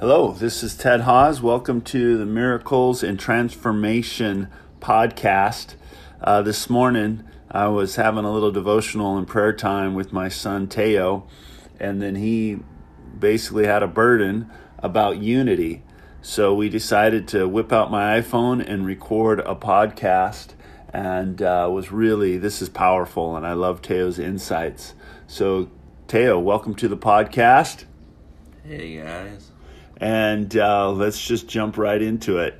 Hello, this is Ted Haas. Welcome to the Miracles and Transformation podcast. Uh, this morning, I was having a little devotional and prayer time with my son Teo, and then he basically had a burden about unity. So we decided to whip out my iPhone and record a podcast, and uh, was really this is powerful, and I love Teo's insights. So, Teo, welcome to the podcast. Hey guys. And uh, let's just jump right into it.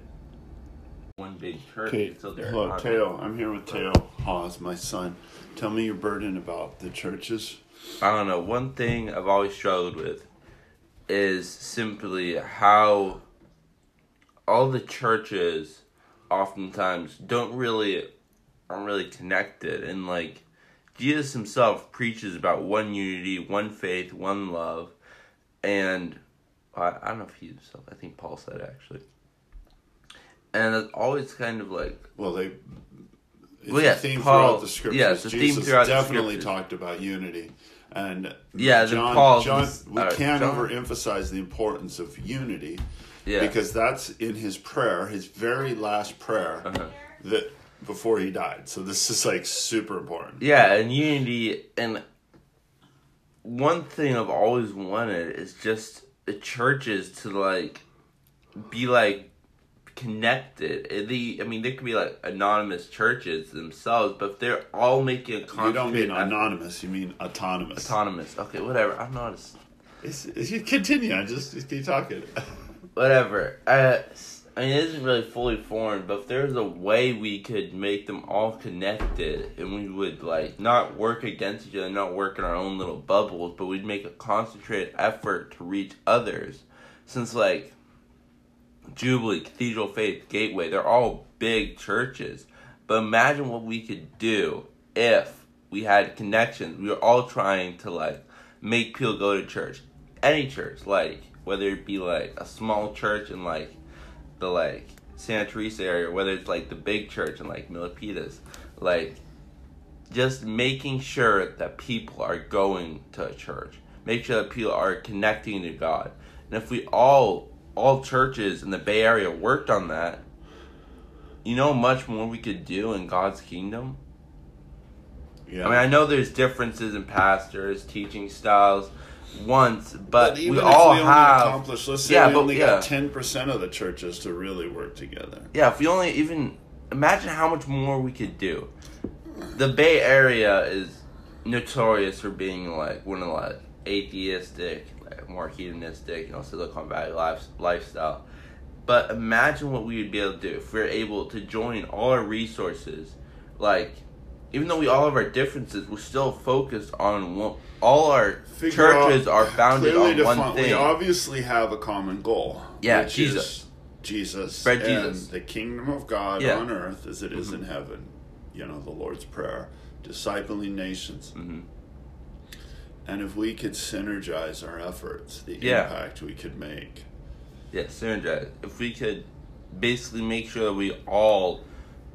One big church. Okay, so they're hello, not- Teo. I'm here with Teo Hawes, my son. Tell me your burden about the churches. I don't know. One thing I've always struggled with is simply how all the churches oftentimes don't really aren't really connected and like Jesus himself preaches about one unity, one faith, one love, and I, I don't know if he himself. I think Paul said it, actually. And it's always kind of like Well, they. It's Well, a yes, theme Paul- throughout the scriptures. yeah, it's a theme Jesus throughout definitely scriptures. talked about unity, and Yeah, John. Paul- John, we uh, can't John- overemphasize the importance of unity, yeah. because that's in his prayer, his very last prayer, Uh-huh. that before he died. So this is like super important. Yeah, and unity and one thing I've always wanted is just the churches to like be like connected. The I mean, there could be like anonymous churches themselves, but if they're all making a You don't mean anonymous. You mean autonomous. autonomous. Okay, whatever. I'm not as It's, it's, you continue. I just, just keep talking. whatever. Uh, I mean, it isn't really fully formed, but if there's a way we could make them all connected and we would, like, not work against each other, not work in our own little bubbles, but we'd make a concentrated effort to reach others. Since, like, Jubilee, Cathedral Faith, Gateway, they're all big churches. But imagine what we could do if we had connections. We were all trying to, like, make people go to church. Any church, like, whether it be, like, a small church and, like, the, like, Santa Teresa area, whether it's, like, the big church and like, Milpitas. Like, just making sure that people are going to a church. Make sure that people are connecting to God. And if we all, all churches in the Bay Area worked on that, you know much more we could do in God's kingdom? Yeah. I mean, I know there's differences in pastors, teaching styles, once, but, even we all we only have. accomplished, let's say Yeah, we but- only yeah. got ten percent of the churches to really work together. Yeah, if we only even imagine how much more we could do. The Bay Area is notorious for being like one of the like atheistic, like more hedonistic, you know, Silicon Valley life, lifestyle. But imagine what we would be able to do if we are able to join all our resources. Like, even though we all have our differences, we're still focused on one. All our Figure churches out- are founded on one defined- We obviously have a common goal. Yeah, Jesus. Jesus. Spread and Jesus. The kingdom of God Yeah. Mm-hmm. on earth as it is in heaven. You know, the Lord's Prayer. Discipling nations. Mhm. And if we could synergize our efforts, the Yeah. impact we could make. Yeah, synergize. If we could basically make sure that we all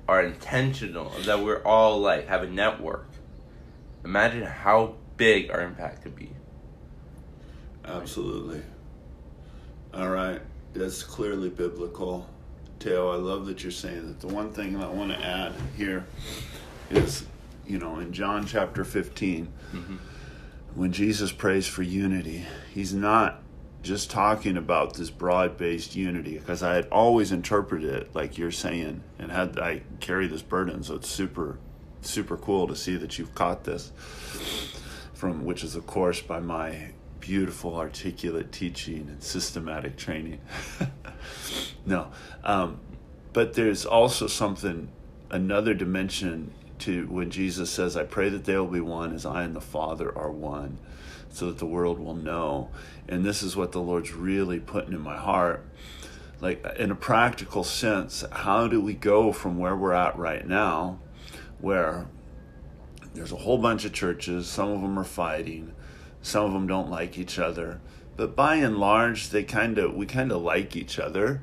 are intentional, that we're all like have a network. Imagine how big our impact could be. Absolutely. All right. That's clearly biblical. Teo, I love that you're saying that. The one thing that I want to add here is, you know, in John chapter 15, mm-hmm. when Jesus prays for unity, he's not just talking about this broad based unity because I had always interpreted it like you're saying and had I carry this burden. So it's super, super cool to see that you've caught this from which is of course by my beautiful articulate teaching and systematic training no um, but there's also something another dimension to when jesus says i pray that they will be one as i and the father are one so that the world will know and this is what the lord's really putting in my heart like in a practical sense how do we go from where we're at right now where there's a whole bunch of churches. Some of them are fighting. Some of them don't like each other. But by and large, they kind of we kind of like each other.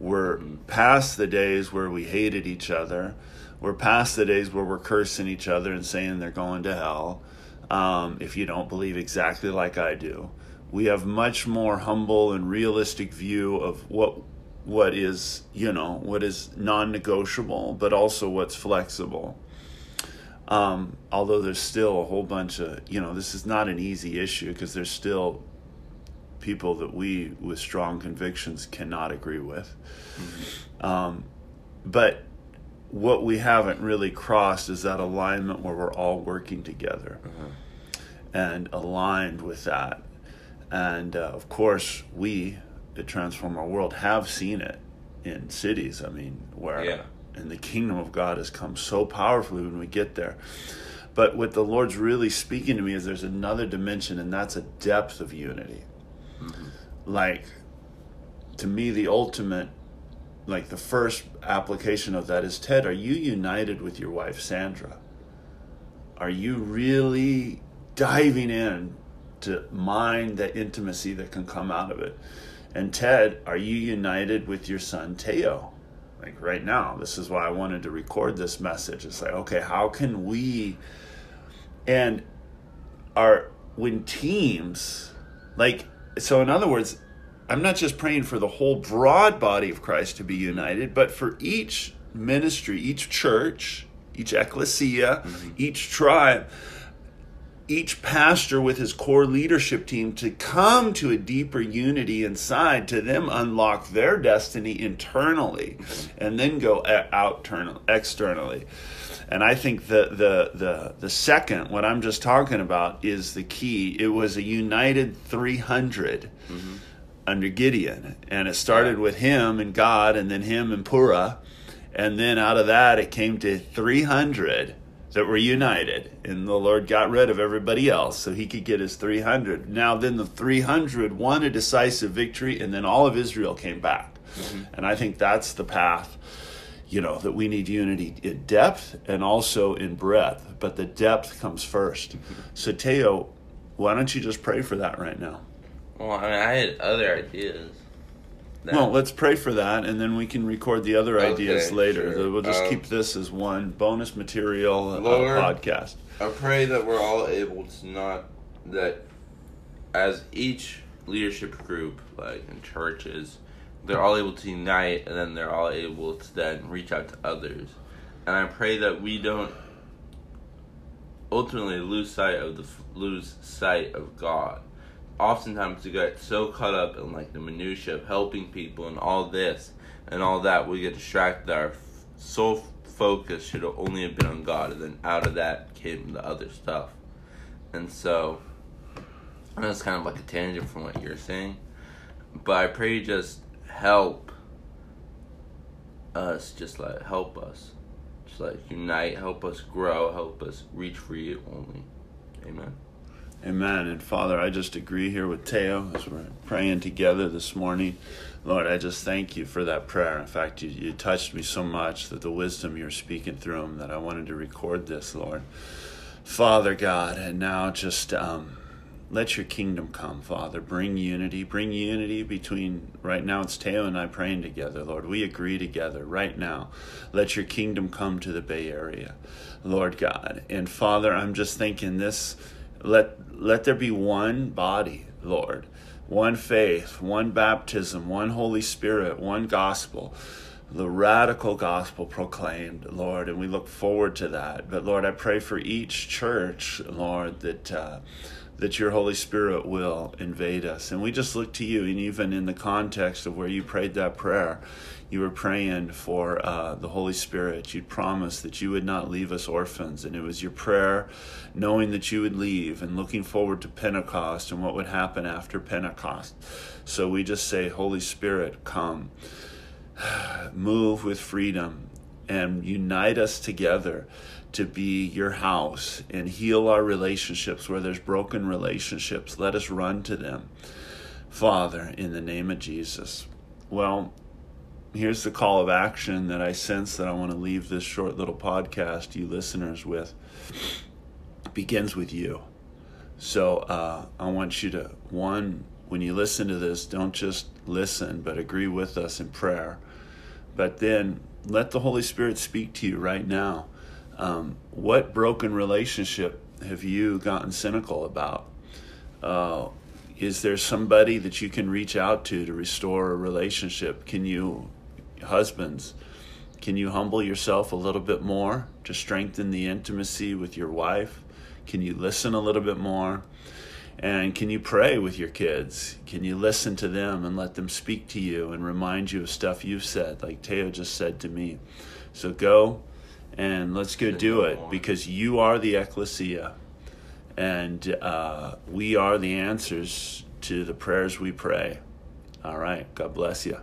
We're past the days where we hated each other. We're past the days where we're cursing each other and saying they're going to hell. Um, if you don't believe exactly like I do, we have much more humble and realistic view of what what is you know what is non-negotiable but also what's flexible. Um, although there's still a whole bunch of you know this is not an easy issue because there's still people that we with strong convictions cannot agree with. Mm-hmm. um, but what we haven't really crossed is that alignment where we're all working together uh-huh. and aligned with that and uh, of course we at transform our world have seen it in cities i mean where yeah. and the kingdom of god has come so powerfully when we get there but what the lord's really speaking to me is there's another dimension and that's a depth of unity mm-hmm. like to me the ultimate like the first application of that is Ted, are you united with your wife Sandra? Are you really diving in to mind the intimacy that can come out of it? And Ted, are you united with your son Teo? Like right now, this is why I wanted to record this message. It's like, okay, how can we and are when teams like so in other words I'm not just praying for the whole broad body of Christ to be united, but for each ministry, each church, each ecclesia, mm-hmm. each tribe, each pastor with his core leadership team to come to a deeper unity inside, to them unlock their destiny internally mm-hmm. and then go out externally. And I think the, the the the second, what I'm just talking about, is the key. It was a united 300. Mm-hmm under Gideon. And it started with him and God, and then him and Purah. And then out of that, it came to 300 that were united. And the Lord got rid of everybody else so he could get his 300. Now, then the 300 won a decisive victory, and then all of Israel came back. Mm-hmm. And I think that's the path. You know, that we need unity in depth and also in breadth, but the depth comes 1st mm-hmm. So, Teo, why don't you just pray for that right now? Well, I mean, I had other ideas. That... Well, let's pray for that, and then we can record the other ideas okay, later. Sure. We'll just um, keep this as one bonus material uh, podcast. I pray that we're all able to not that as each leadership group, like in churches, they're all able to unite, and then they're all able to then reach out to others. And I pray that we don't ultimately lose sight of the lose sight of God oftentimes we get so caught up in like the minutia of helping people and all this and all that we get distracted. Our sole focus should have only have been on god and then out of that came the other stuff. And so and that's kind of like a tangent from what you're saying but i pray you just help us just like help us. Just like unite help us grow help us reach for you only. Amen Amen. And Father, I just agree here with Teo as we're praying together this morning. Lord, I just thank you for that prayer. In fact, you, you touched me so much that the wisdom you're speaking through him that I wanted to record this, Lord. Father God, and now just um, let your kingdom come, Father. Bring unity. Bring unity between, right now it's Teo and I praying together, Lord. We agree together right now. Let your kingdom come to the Bay Area, Lord God. And Father, I'm just thinking this let, let there be one body, Lord, one faith, one baptism, one Holy Spirit, one gospel the radical gospel proclaimed, Lord, and we look forward to that. But Lord, I pray for each church, Lord, that uh, that your Holy Spirit will invade us, and we just look to you. And even in the context of where you prayed that prayer, you were praying for uh, the Holy Spirit. You'd promised that you would not leave us orphans. And it was your prayer, knowing that you would leave and looking forward to Pentecost and what would happen after Pentecost. So we just say, Holy Spirit, come, move with freedom, and unite us together to be your house and heal our relationships where there's broken relationships. Let us run to them. Father, in the name of Jesus. Well, here's the call of action that I sense that I want to leave this short little podcast, you listeners, with. It begins with you. So uh, I want you to, one, when you listen to this, don't just listen, but agree with us in prayer. But then let the Holy Spirit speak to you right now. Um, what broken relationship have you gotten cynical about? Uh, is there somebody that you can reach out to to restore a relationship? Can you, husbands, can you humble yourself a little bit more to strengthen the intimacy with your wife? Can you listen a little bit more? And can you pray with your kids? Can you listen to them and let them speak to you and remind you of stuff you've said, like Teo just said to me? So go and let's go do it because you are the ecclesia and uh, we are the answers to the prayers we pray. All right. God bless you.